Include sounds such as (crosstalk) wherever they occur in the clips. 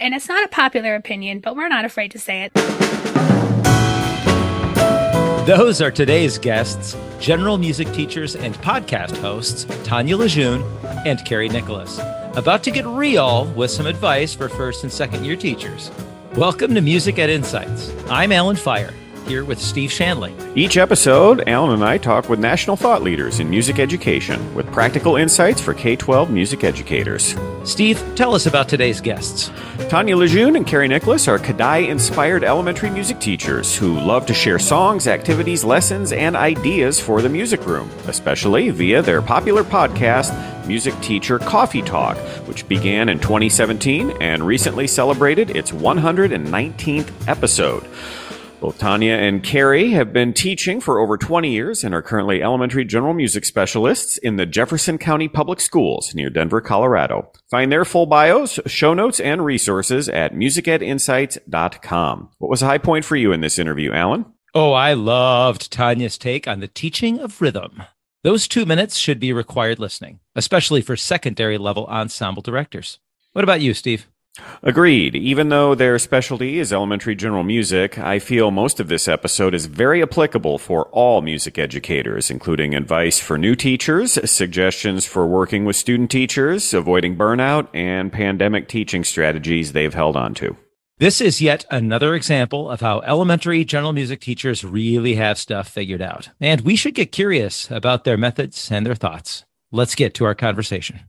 And it's not a popular opinion, but we're not afraid to say it. Those are today's guests, general music teachers and podcast hosts Tanya Lejeune and Carrie Nicholas, about to get real with some advice for first and second year teachers. Welcome to Music Ed Insights. I'm Alan Feirer here with Steve Shanley. Each episode, Alan and I talk with national thought leaders in music education with practical insights for K 12 music educators. Steve, tell us about today's guests. Tanya Lejeune and Carrie Nicholas are Kodály inspired elementary music teachers who love to share songs, activities, lessons, and ideas for the music room, especially via their popular podcast, Music Teacher Coffee Talk, which began in 2017 and recently celebrated its 119th episode. Both Tanya and Carrie have been teaching for over 20 years and are currently elementary general music specialists in the Jefferson County Public Schools near Denver, Colorado. Find their full bios, show notes, and resources at musicedinsights.com. What was a high point for you in this interview, Alan? Oh, I loved Tanya's take on the teaching of rhythm. Those two minutes should be required listening, especially for secondary level ensemble directors. What about you, Steve? Agreed. Even though their specialty is elementary general music, I feel most of this episode is very applicable for all music educators, including advice for new teachers, suggestions for working with student teachers, avoiding burnout, and pandemic teaching strategies they've held on to. This is yet another example of how elementary general music teachers really have stuff figured out. And we should get curious about their methods and their thoughts. Let's get to our conversation.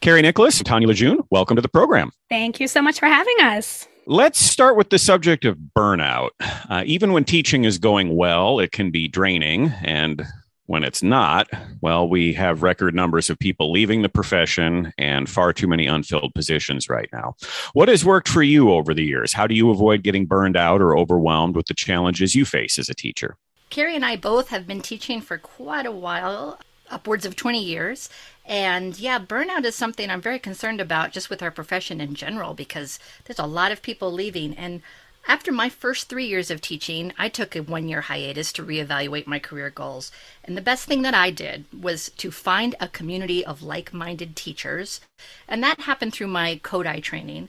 Carrie Nicholas, Tanya Lejeune, welcome to the program. Thank you so much for having us. Let's start with the subject of burnout. Uh, even when teaching is going well, it can be draining. And when it's not, well, we have record numbers of people leaving the profession and far too many unfilled positions right now. What has worked for you over the years? How do you avoid getting burned out or overwhelmed with the challenges you face as a teacher? Carrie and I both have been teaching for quite a while, upwards of 20 years. And yeah, burnout is something I'm very concerned about just with our profession in general because there's a lot of people leaving. And after my first three years of teaching, I took a one year hiatus to reevaluate my career goals. And the best thing that I did was to find a community of like minded teachers. And that happened through my Kodály training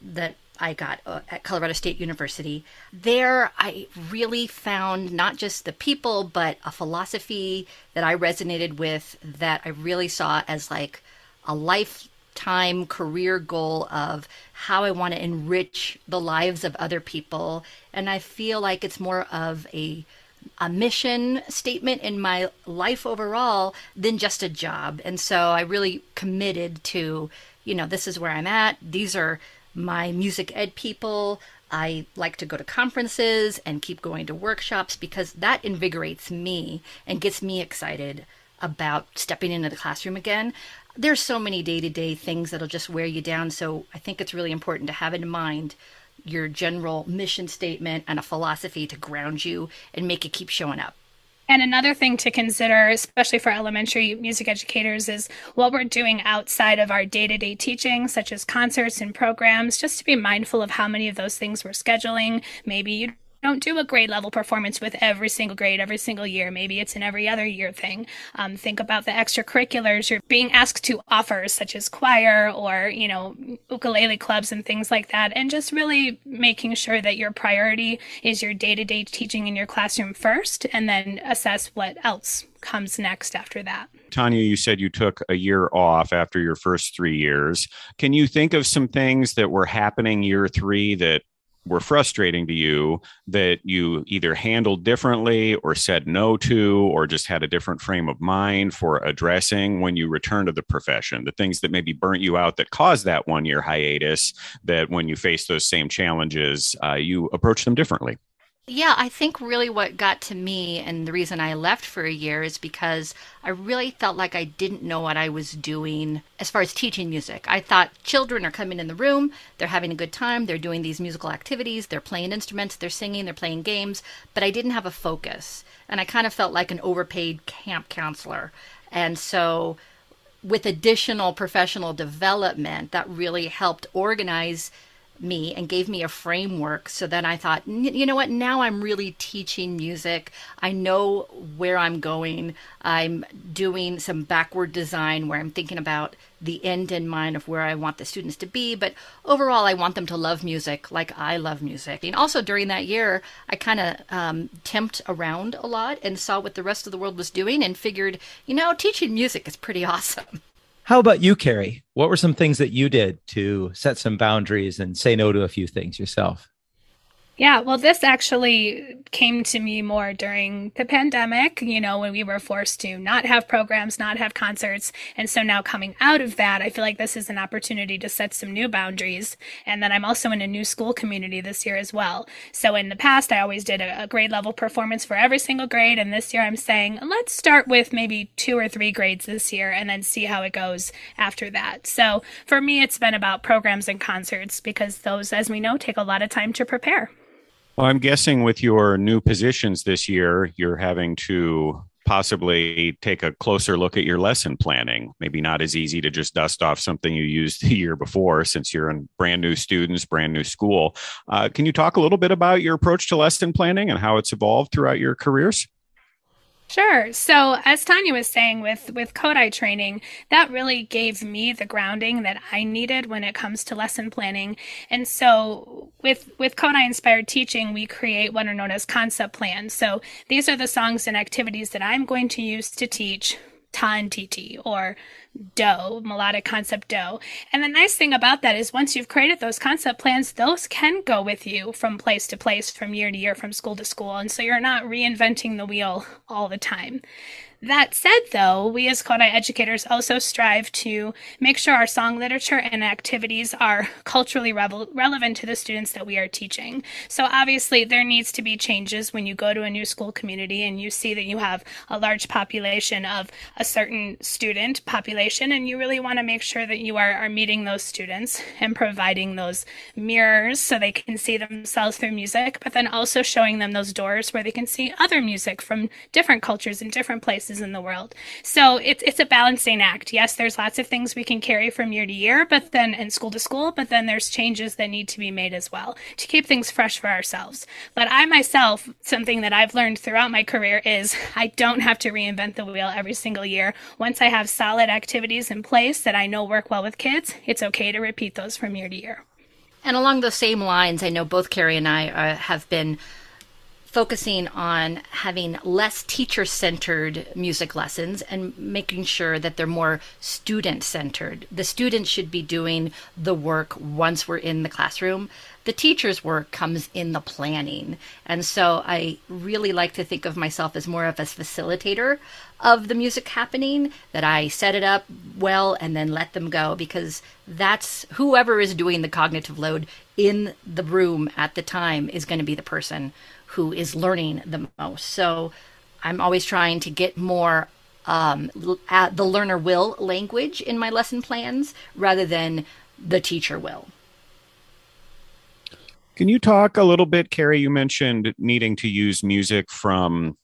that I got uh, at Colorado State University. There, I really found not just the people, but a philosophy that I resonated with that I really saw as like a lifetime career goal of how I want to enrich the lives of other people. And I feel like it's more of a a mission statement in my life overall than just a job. And so I really committed to, you know, this is where I'm at. These are my music ed people. I like to go to conferences and keep going to workshops because that invigorates me and gets me excited about stepping into the classroom again. There's so many day to day things that'll just wear you down. So I think it's really important to have in mind your general mission statement and a philosophy to ground you and make it keep showing up. And another thing to consider, especially for elementary music educators, is what we're doing outside of our day to day teaching, such as concerts and programs, just to be mindful of how many of those things we're scheduling. Maybe you don't do a grade level performance with every single grade every single year. Maybe it's an every other year thing. Um, think about the extracurriculars you're being asked to offer, such as choir or, you know, ukulele clubs and things like that. And just really making sure that your priority is your day to day teaching in your classroom first, and then assess what else comes next after that. Tanya, you said you took a year off after your first three years. Can you think of some things that were happening year three that were frustrating to you that you either handled differently or said no to or just had a different frame of mind for addressing when you return to the profession? The things that maybe burnt you out that caused that one year hiatus that when you face those same challenges uh, you approach them differently yeah, I think really what got to me and the reason I left for a year is because I really felt like I didn't know what I was doing as far as teaching music. I thought children are coming in the room, they're having a good time, they're doing these musical activities, they're playing instruments, they're singing, they're playing games, but I didn't have a focus. And I kind of felt like an overpaid camp counselor. And so with additional professional development, that really helped organize me and gave me a framework. So then I thought, you know what? Now I'm really teaching music. I know where I'm going. I'm doing some backward design where I'm thinking about the end in mind of where I want the students to be. But overall, I want them to love music like I love music. And also during that year, I kind of um, temped around a lot and saw what the rest of the world was doing and figured, you know, teaching music is pretty (laughs) awesome. How about you, Carrie? What were some things that you did to set some boundaries and say no to a few things yourself? Yeah, well, this actually came to me more during the pandemic, you know, when we were forced to not have programs, not have concerts. And so now coming out of that, I feel like this is an opportunity to set some new boundaries. And then I'm also in a new school community this year as well. So in the past, I always did a, grade level performance for every single grade. And this year I'm saying, let's start with maybe two or three grades this year and then see how it goes after that. So for me, it's been about programs and concerts because those, as we know, take a lot of time to prepare. Well, I'm guessing with your new positions this year, you're having to possibly take a closer look at your lesson planning. Maybe not as easy to just dust off something you used the year before since you're in brand new students, brand new school. Uh, can you talk a little bit about your approach to lesson planning and how it's evolved throughout your careers? Sure. So as Tanya was saying with with Kodály training, that really gave me the grounding that I needed when it comes to lesson planning. And so with with Kodály inspired teaching, we create what are known as concept plans. So these are the songs and activities that I'm going to use to teach TAN-TT or do, melodic concept do. And the nice thing about that is once you've created those concept plans, those can go with you from place to place, from year to year, from school to school. And so you're not reinventing the wheel all the time. That said, though, we as Kodály educators also strive to make sure our song literature and activities are culturally relevant to the students that we are teaching. So obviously, there needs to be changes when you go to a new school community and you see that you have a large population of a certain student population, and you really want to make sure that you are, are meeting those students and providing those mirrors so they can see themselves through music, but then also showing them those doors where they can see other music from different cultures and different places places in the world. So it's it's a balancing act. Yes, there's lots of things we can carry from year to year, but then in school to school, but then there's changes that need to be made as well to keep things fresh for ourselves. But I myself, something that I've learned throughout my career is I don't have to reinvent the wheel every single year. Once I have solid activities in place that I know work well with kids, it's okay to repeat those from year to year. And along those same lines, I know both Carrie and I uh, have been focusing on having less teacher centered music lessons and making sure that they're more student centered. The students should be doing the work once we're in the classroom. The teacher's work comes in the planning. And so I really like to think of myself as more of a facilitator of the music happening, that I set it up well and then let them go because that's whoever is doing the cognitive load in the room at the time is going to be the person who is learning the most. So I'm always trying to get more um, the learner will language in my lesson plans rather than the teacher will. Can you talk a little bit, Carrie? You mentioned needing to use music from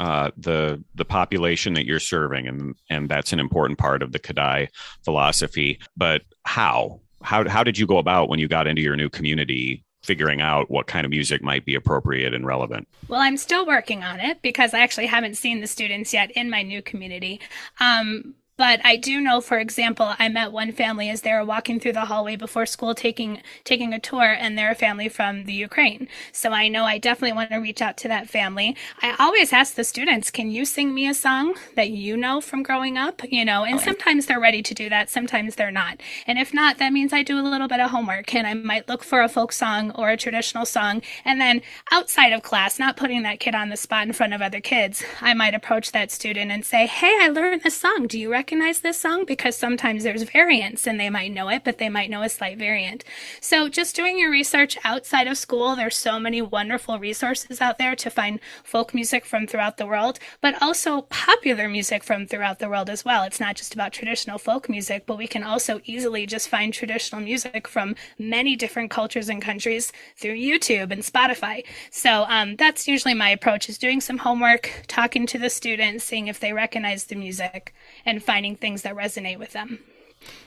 uh, the the population that you're serving, and and that's an important part of the Kodály philosophy. But how how how did you go about when you got into your new community figuring out what kind of music might be appropriate and relevant? Well, I'm still working on it because I actually haven't seen the students yet in my new community. Um, but I do know, for example, I met one family as they were walking through the hallway before school taking taking a tour, and they're a family from the Ukraine. So I know I definitely want to reach out to that family. I always ask the students, "Can you sing me a song that you know from growing up?" You know, and sometimes they're ready to do that, sometimes they're not. And if not, that means I do a little bit of homework, and I might look for a folk song or a traditional song, and then outside of class, not putting that kid on the spot in front of other kids, I might approach that student and say, "Hey, I learned this song. Do you recognize?" this song because sometimes there's variants and they might know it, but they might know a slight variant. So just doing your research outside of school, there's so many wonderful resources out there to find folk music from throughout the world, but also popular music from throughout the world as well. It's not just about traditional folk music, but we can also easily just find traditional music from many different cultures and countries through YouTube and Spotify. So um, that's usually my approach is doing some homework, talking to the students, seeing if they recognize the music, and finding things that resonate with them.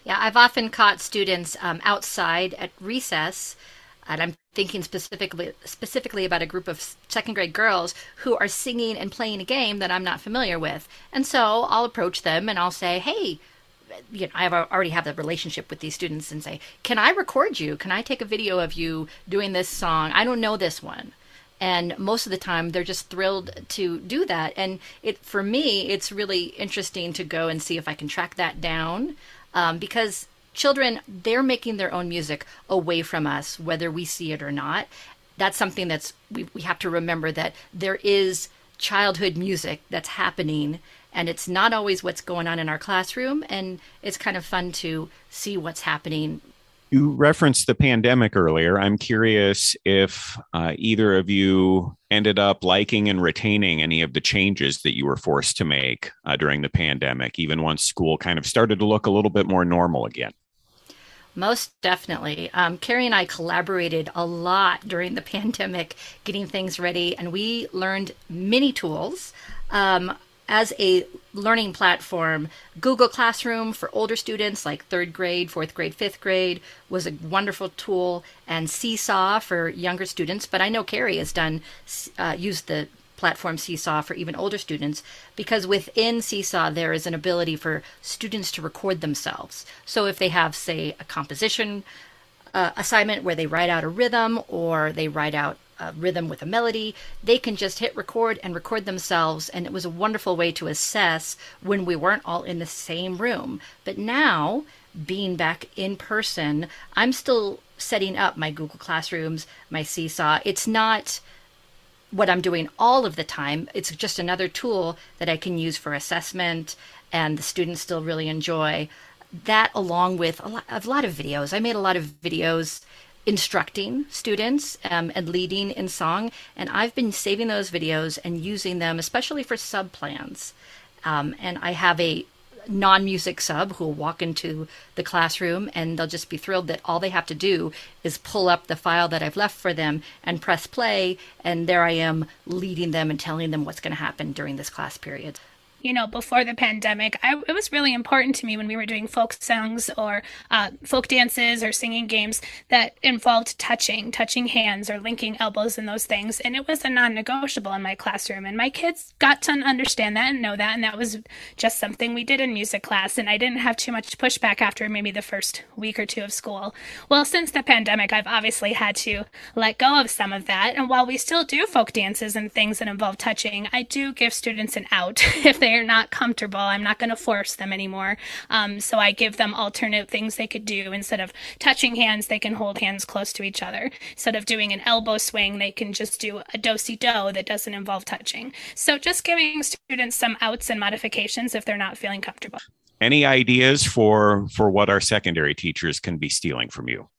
Yeah, I've often caught students um, outside at recess and I'm thinking specifically specifically about a group of second grade girls who are singing and playing a game that I'm not familiar with. And so I'll approach them and I'll say, "Hey, you know, I have already have a relationship with these students and say, "Can I record you? Can I take a video of you doing this song? I don't know this one." And most of the time, they're just thrilled to do that. And it, for me, it's really interesting to go and see if I can track that down, um, because children they're making their own music away from us, whether we see it or not. That's something that's we, we have to remember that there is childhood music that's happening and it's not always what's going on in our classroom and it's kind of fun to see what's happening you referenced the pandemic earlier i'm curious if uh, either of you ended up liking and retaining any of the changes that you were forced to make uh, during the pandemic even once school kind of started to look a little bit more normal again most definitely. Um, Carrie and I collaborated a lot during the (laughs) pandemic, getting things ready, and we learned many tools. Um, as a learning platform, Google Classroom for older students like third grade, fourth grade, fifth grade was a wonderful tool, and Seesaw for younger students. But I know Carrie has done uh, used the platform Seesaw for even older students because within Seesaw there is an ability for students to record themselves. So if they have, say, a composition uh, assignment where they write out a rhythm or they write out a rhythm with a melody, they can just hit record and record themselves. And it was a wonderful way to assess when we weren't all in the same room. But now, being back in person, I'm still setting up my Google Classrooms, my Seesaw. It's not what I'm doing all of the time. It's just another tool that I can use for assessment, and the students still really enjoy that along with a lot, a lot of videos. I made a lot of videos instructing students um, and leading in song. And I've been saving those videos and using them, especially for sub plans. Um, and I have a non music sub who will walk into the classroom and they'll just be thrilled that all they have to do is pull up the file that I've left for them and press play. And there I am leading them and telling them what's going to happen during this class period you know, before the pandemic, I, it was really important to me when we were doing folk songs or uh, folk dances or singing games that involved touching, touching hands or linking elbows and those things. And it was a non negotiable in my classroom. And my kids got to understand that and know that. And that was just something we did in music class. And I didn't have too much pushback after maybe the first week or two of school. Well, since the pandemic, I've obviously had to let go of some of that. And while we still do folk dances and things that involve touching, I do give students an out (laughs) if they they're not comfortable, I'm not going to force them anymore. Um, so I give them alternate things they could do. Instead of touching hands, they can hold hands close to each other. Instead of doing an elbow swing, they can just do a do-si do that doesn't involve touching. So just giving students some outs and modifications if they're not feeling comfortable. Any ideas for for what our secondary teachers can be stealing from you?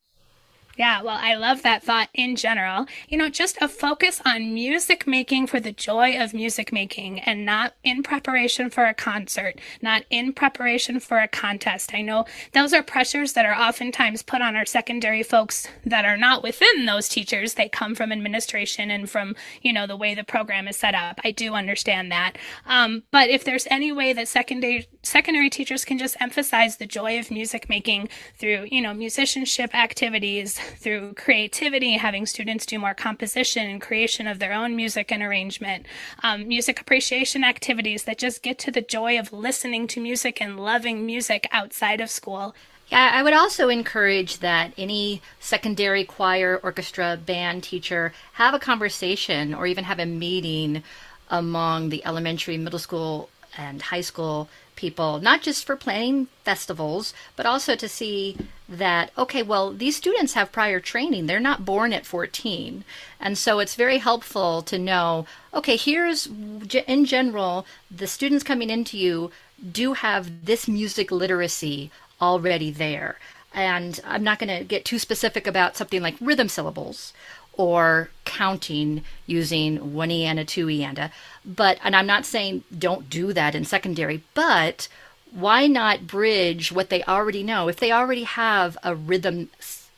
Yeah, well, I love that thought in general. You know, just a focus on music making for the joy of music making and not in preparation for a concert, not in preparation for a contest. I know those are pressures that are oftentimes put on our secondary folks that are not within those teachers. They come from administration and from, you know, the way the program is set up. I do understand that. Um, but if there's any way that secondary secondary teachers can just emphasize the joy of music making through, you know, musicianship activities, through creativity, having students do more composition and creation of their own music and arrangement, um, music appreciation activities that just get to the joy of listening to music and loving music outside of school. Yeah, I would also encourage that any secondary choir, orchestra, band teacher have a conversation or even have a meeting among the elementary, middle school, and high school people, not just for planning festivals, but also to see that, okay, well, these students have prior training. They're not born at 14. And so it's very helpful to know, okay, here's in general, the students coming into you do have this music literacy already there. And I'm not going to get too specific about something like rhythm syllables or counting using one and a two and. But and I'm not saying don't do that in secondary, but why not bridge what they already know? If they already have a rhythm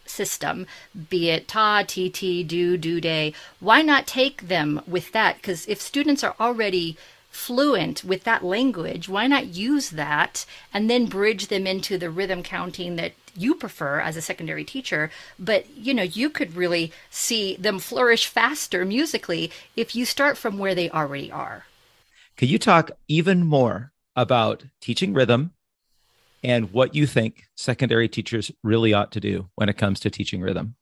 system, be it ta, ti, ti, do, do, day, why not take them with that? Because if students are already fluent with that language, why not use that and then bridge them into the rhythm counting that you prefer as a secondary teacher, but you know, you could really see them flourish faster musically if you start from where they already are. Could you talk even more about teaching rhythm and what you think secondary teachers really ought to do when it comes to teaching rhythm?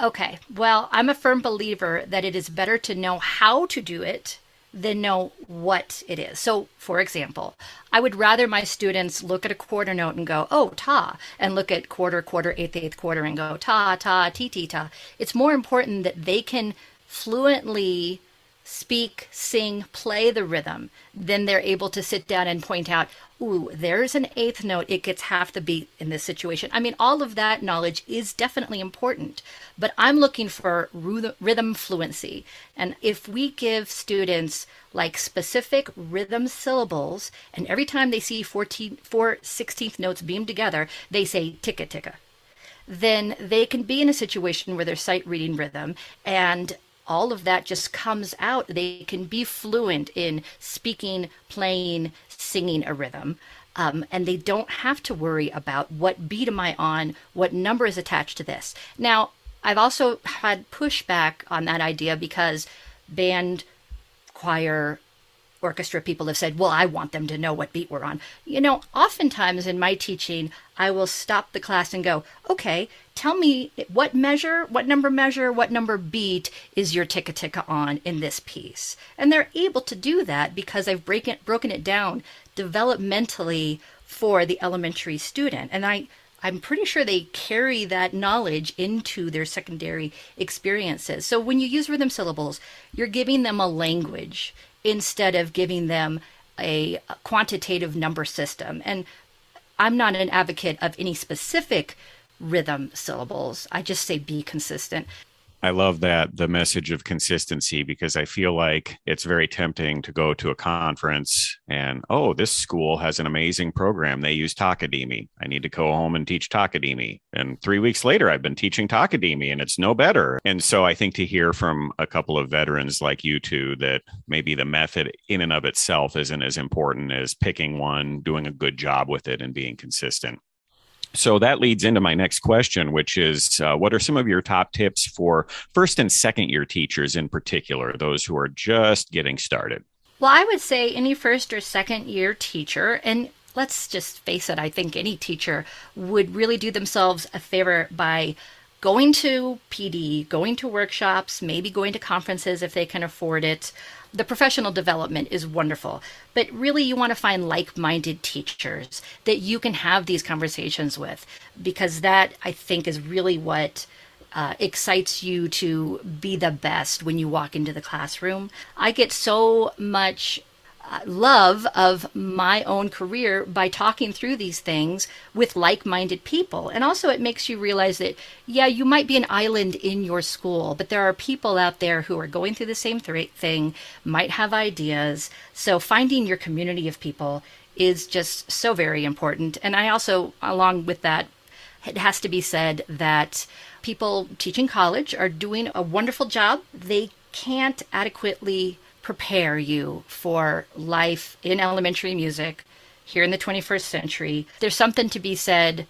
Okay. Well, I'm a firm believer that it is better to know how to do it than know what it is. So, for example, I would rather my students look at a quarter note and go, oh, ta, and look at quarter, quarter, eighth, eighth quarter and go, ta, ta, ti, ti, ta. It's more important that they can fluently speak, sing, play the rhythm, then they're able to sit down and point out, ooh, there's an eighth note, it gets half the beat in this situation. I mean, all of that knowledge is definitely important, but I'm looking for rhythm fluency. And if we give students like specific rhythm syllables, and every time they see 14, four 16th notes beamed together, they say ticka ticka then they can be in a situation where they're sight reading rhythm and all of that just comes out. They can be fluent in speaking, playing, singing a rhythm. Um, and they don't have to worry about what beat am I on, what number is attached to this. Now, I've also had pushback on that idea because band, choir, orchestra people have said, well, I want them to know what beat we're on. You know, oftentimes in my teaching, I will stop the class and go, okay, tell me what measure, what number measure, what number beat is your ticka ticka on in this piece. And they're able to do that because I've it, broken it down developmentally for the elementary student. And I, I'm pretty sure they carry that knowledge into their secondary experiences. So when you use rhythm syllables, you're giving them a language instead of giving them a quantitative number system. And I'm not an advocate of any specific rhythm syllables. I just say be consistent. I love that the message of consistency because I feel like it's very tempting to go to a conference and oh, this school has an amazing program. They use Takadimi. I need to go home and teach Takadimi. And three weeks later, I've been teaching Takadimi and it's no better. And so I think to hear from a couple of veterans like you two that maybe the method in and of itself isn't as important as picking one, doing a good job with it, and being consistent. So that leads into my next question, which is uh, what are some of your top tips for first and second year teachers in particular, those who are just getting started? Well, I would say any first or second year teacher, and let's just face it, I think any teacher would really do themselves a favor by going to PD, going to workshops, maybe going to conferences if they can afford it, the professional development is wonderful, but really you want to find like minded teachers that you can have these conversations with because that I think is really what. Uh, excites you to be the best when you walk into the classroom. I get so much Uh, love of my own career by talking through these things with like minded people. And also, it makes you realize that, yeah, you might be an island in your school, but there are people out there who are going through the same th- thing, might have ideas. So, finding your community of people is just so very important. And I also, along with that, it has to be said that people teaching college are doing a wonderful job. They can't adequately prepare you for life in elementary music here in the 21st century. There's something to be said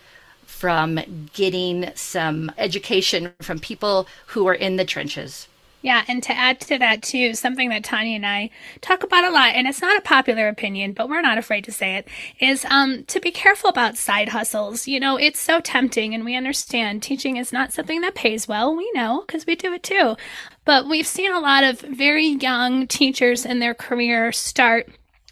from getting some education from people who are in the trenches. Yeah, and to add to that too, something that Tanya and I talk about a lot, and it's not a popular opinion, but we're not afraid to say it, is um, to be careful about side hustles. You know, it's so tempting, and we understand teaching is not something that pays well. We know because we do it too. But we've seen a lot of very young teachers in their career start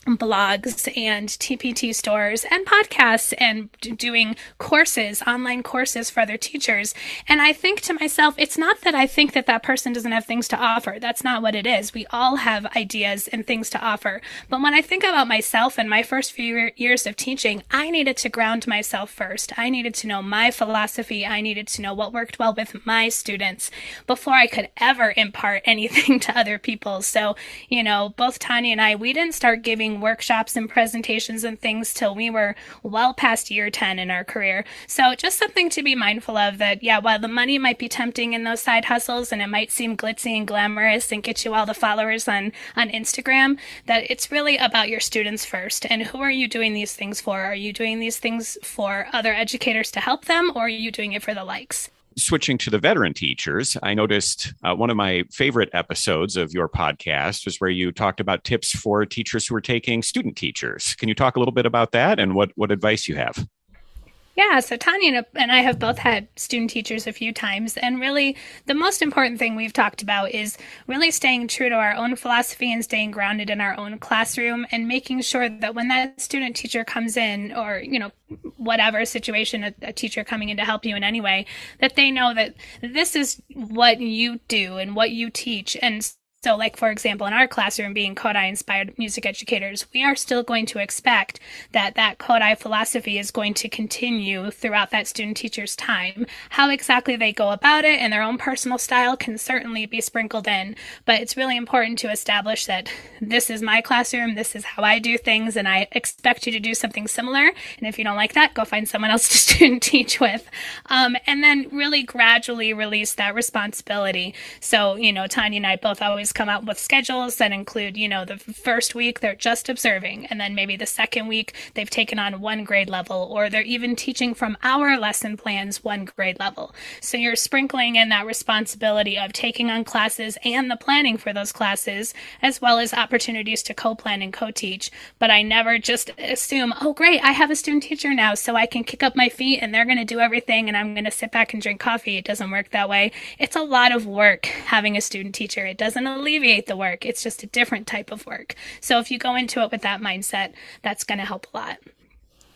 blogs and TPT stores and podcasts and doing courses, online courses for other teachers. And I think to myself, it's not that I think that that person doesn't have things to offer. That's not what it is. We all have ideas and things to offer. But when I think about myself and my first few years of teaching, I needed to ground myself first. I needed to know my philosophy. I needed to know what worked well with my students before I could ever impart (laughs) anything to other people. So, you know, both Tanya and I, we didn't start giving doing workshops and presentations and things till we were well past year 10 in our career. So just something to be mindful of that, yeah, while the money might be tempting in those side hustles and it might seem glitzy and glamorous and get you all the followers on, on Instagram, that it's really about your students first. And who are you doing these things for? Are you doing these things for other educators to help them or are you doing it for the likes? Switching to the veteran teachers, I noticed uh, one of my favorite episodes of your podcast was where you talked about tips for teachers who are taking student teachers. Can you talk a little bit about that and what, what advice you have? Yeah, so Tanya and I have both had student teachers a few times. And really, the most important thing we've talked about is really staying true to our own philosophy and staying grounded in our own classroom and making sure that when that student teacher comes in, or, you know, whatever situation, a, a teacher coming in to help you in any way, that they know that this is what you do and what you teach. And so, like, for example, in our classroom, being Kodály inspired music educators, we are still going to expect that that Kodály philosophy is going to continue throughout that student teacher's time. How exactly they go about it and their own personal style can certainly be sprinkled in, but it's really important to establish that this is my classroom, this is how I do things, and I expect you to do something similar. And if you don't like that, go find someone else (laughs) to student teach with. Um, and then really gradually release that responsibility. So, you know, Tanya and I both always come out with schedules that include, you know, the first week they're just observing, and then maybe the second week they've taken on one grade level, or they're even teaching from our lesson plans one grade level. So you're sprinkling in that responsibility of taking on classes and the planning for those classes, as well as opportunities to co plan and co teach. But I never just assume, oh, great, I have a student teacher now, so I can kick up my feet and they're going to do everything and I'm going to sit back and drink coffee. It doesn't work that way. It's a lot of work having a student teacher. It doesn't alleviate the work. It's just a different type of work. So if you go into it with that mindset, that's going to help a lot.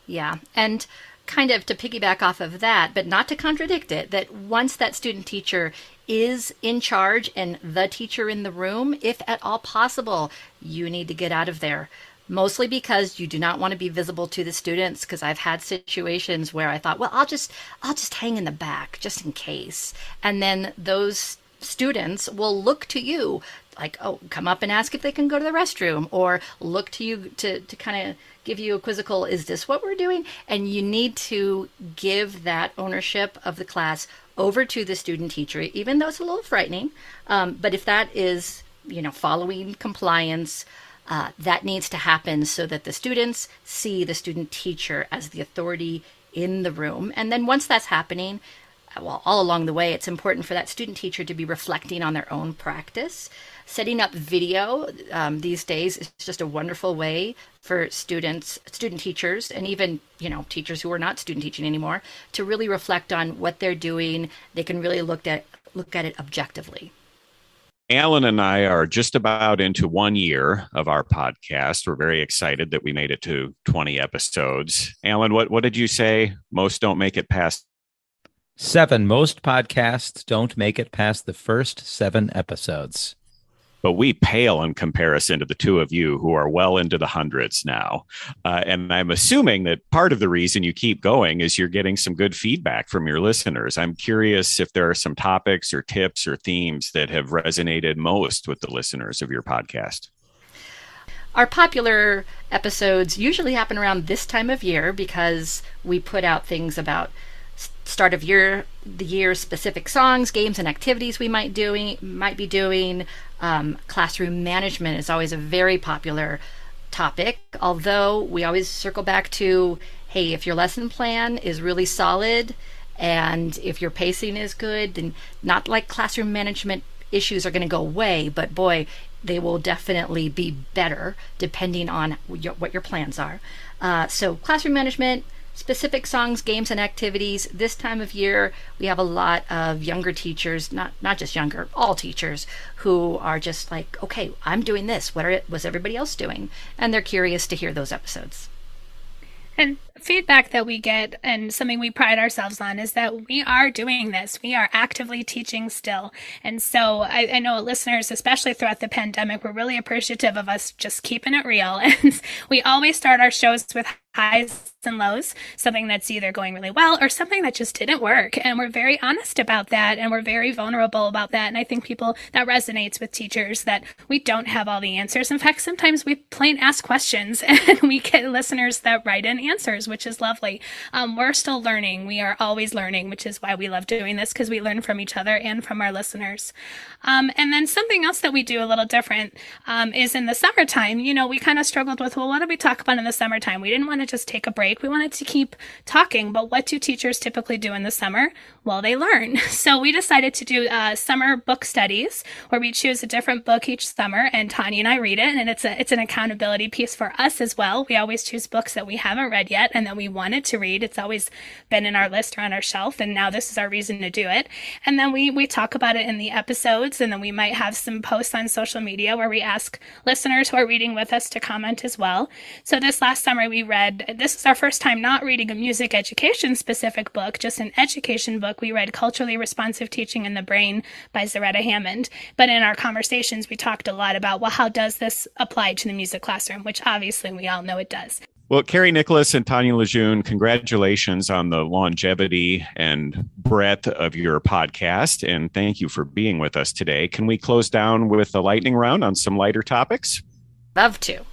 Yeah. And kind of to piggyback off of that, but not to contradict it, that once that student teacher is in charge and the teacher in the room, if at all possible, you need to get out of there. Mostly because you do not want to be visible to the students. Because I've had situations where I thought, well, I'll just, I'll just hang in the back just in case, and then those students will look to you like, oh, come up and ask if they can go to the restroom, or look to you to, to kind of give you a quizzical, is this what we're doing? And you need to give that ownership of the class over to the student teacher, even though it's a little frightening. Um, but if that is, you know, following compliance, uh, that needs to happen so that the students see the student teacher as the authority in the room. And then once that's happening, well, all along the way, it's important for that student teacher to be reflecting on their own practice. Setting up video um, these days is just a wonderful way for students, student teachers, and even you know teachers who are not student teaching anymore to really reflect on what they're doing. They can really look at look at it objectively. Alan and I are just about into one year of our podcast. We're very excited that we made it to 20 episodes. Alan, what, what did you say? Most don't make it past Seven. Most podcasts don't make it past the first seven episodes. But we pale in comparison to the two of you who are well into the hundreds now. Uh, and I'm assuming that part of the reason you keep going is you're getting some good feedback from your listeners. I'm curious if there are some topics or tips or themes that have resonated most with the listeners of your podcast. Our popular episodes usually happen around this time of year because we put out things about start of year the year specific songs games and activities we might doing might be doing. Um, classroom management is always a very popular topic although we always circle back to hey if your lesson plan is really solid and if your pacing is good then not like classroom management issues are going to go away but boy they will definitely be better depending on what your plans are. Uh, so classroom management specific songs, games, and activities. This time of year, we have a lot of younger teachers, not not just younger, all teachers, who are just like, okay, I'm doing this. What are, was everybody else doing? And they're curious to hear those episodes. And feedback that we get and something we pride ourselves on is that we are doing this. We are actively teaching still. And so I, I know listeners, especially throughout the pandemic, were really appreciative of us just keeping it real. (laughs) And we always start our shows with highs and lows, something that's either going really well or something that just didn't work. And we're very honest about that and we're very vulnerable about that. And I think people that resonates with teachers that we don't have all the answers. In fact, sometimes we plain ask questions (laughs) and we get listeners that write in answers, which is lovely. Um, we're still learning. We are always learning, which is why we love doing this because we learn from each other and from our listeners. Um, and then something else that we do a little different um, is in the summertime. You know, we kind of struggled with, well, what do we talk about in the summertime? We didn't want to just take a break. We wanted to keep talking, but what do teachers typically do in the summer? Well, they learn. (laughs) So we decided to do uh, summer book studies where we choose a different book each summer and Tanya and I read it. And it's a, it's an accountability piece for us as well. We always choose books that we haven't read yet and that we wanted to read. It's always been in our list or on our shelf. And now this is our reason to do it. And then we, we talk about it in the episodes. And then we might have some posts on social media where we ask listeners who are reading with us to comment as well. So this last summer we read this is our first time not reading a music education specific book, just an education book. We read Culturally Responsive Teaching in the Brain by Zaretta Hammond. But in our conversations, we talked a lot about, well, how does this apply to the music classroom, which obviously we all know it does. Well, Carrie Nicholas and Tanya Lejeune, congratulations on the longevity and breadth of your podcast. And thank you for being with us today. Can we close down with a lightning round on some lighter topics? Love to.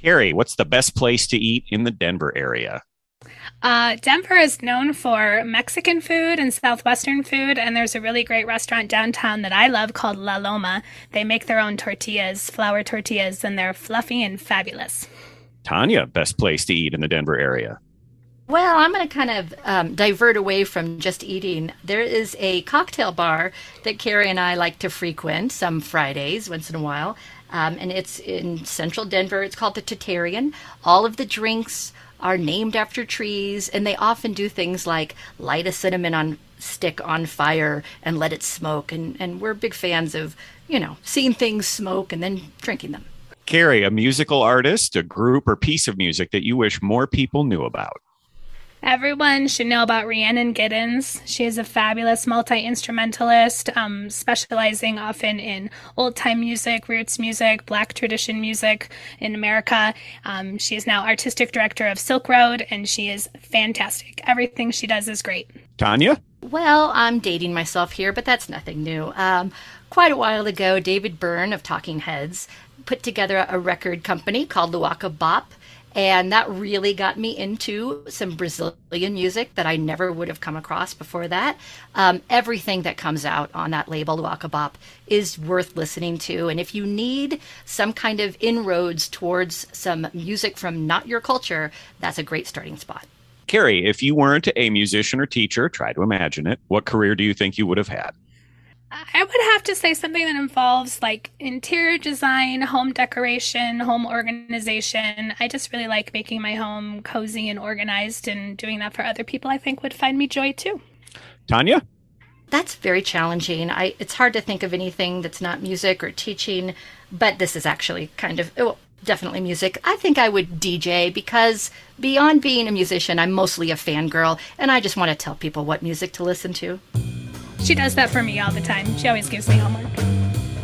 Carrie, what's the best place to eat in the Denver area? Uh, Denver is known for Mexican food and Southwestern food, and there's a really great restaurant downtown that I love called La Loma. They make their own tortillas, flour tortillas, and they're fluffy and fabulous. Tanya, best place to eat in the Denver area? Well, I'm going to kind of um, divert away from just eating. There is a cocktail bar that Carrie and I like to frequent some Fridays, once in a while. Um, and it's in central Denver. It's called the Tatarian. All of the drinks are named after trees, and they often do things like light a cinnamon on stick on fire and let it smoke. And, and we're big fans of, you know, seeing things smoke and then drinking them. Carrie, a musical artist, a group, or piece of music that you wish more people knew about. Everyone should know about Rhiannon Giddens. She is a fabulous multi instrumentalist, um, specializing often in old time music, roots music, black tradition music in America. Um, she is now artistic director of Silk Road, and she is fantastic. Everything she does is great. Tanya? Well, I'm dating myself here, but that's nothing new. Um, quite a while ago, David Byrne of Talking Heads put together a record company called Luaka Bop and that really got me into some Brazilian music that I never would have come across before that. Um, everything that comes out on that label, Luaka Bop, is worth listening to. And if you need some kind of inroads towards some music from not your culture, that's a great starting spot. Carrie, if you weren't a musician or teacher, try to imagine it, what career do you think you would have had? I would have to say something that involves like interior design, home decoration, home organization. I just really like making my home cozy and organized, and doing that for other people, I think, would find me joy too. Tanya? That's very challenging. I, it's hard to think of anything that's not music or teaching, but this is actually kind of, well, definitely music. I think I would DJ because beyond being a musician, I'm mostly a fangirl, and I just want to tell people what music to listen to. She does that for me all the time. She always gives me homework.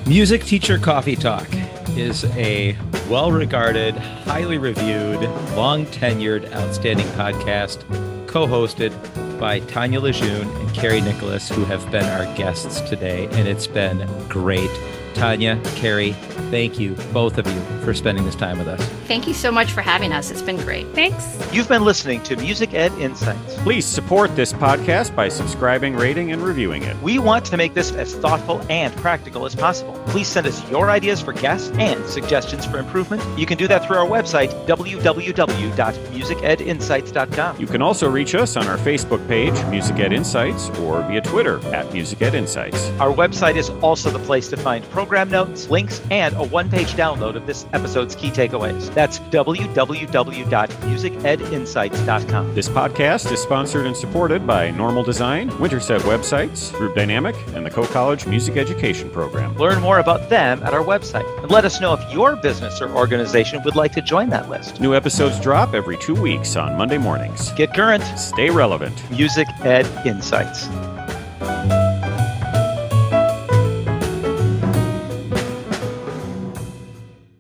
Music Teacher Coffee Talk is a well regarded, highly reviewed, long tenured, outstanding podcast co hosted by Tanya Lejeune and Carrie Nicholas, who have been our guests today. And it's been great. Tanya, Carrie, thank you, both of you, for spending this time with us. Thank you so much for having us. It's been great. Thanks. You've been listening to Music Ed Insights. Please support this podcast by subscribing, rating, and reviewing it. We want to make this as thoughtful and practical as possible. Please send us your ideas for guests and suggestions for improvement. You can do that through our website, www.musicedinsights.com. You can also reach us on our Facebook page, Music Ed Insights, or via Twitter at Music Ed Insights. Our website is also the place to find programs program notes, links, and a one page download of this episode's key takeaways. That's www.musicedinsights.com. This podcast is sponsored and supported by Normal Design, Winterset Websites, Group Dynamic, and the Coe College Music Education Program. Learn more about them at our website and let us know if your business or organization would like to join that list. New episodes drop every two weeks on Monday mornings. Get current. Stay relevant. Music Ed Insights.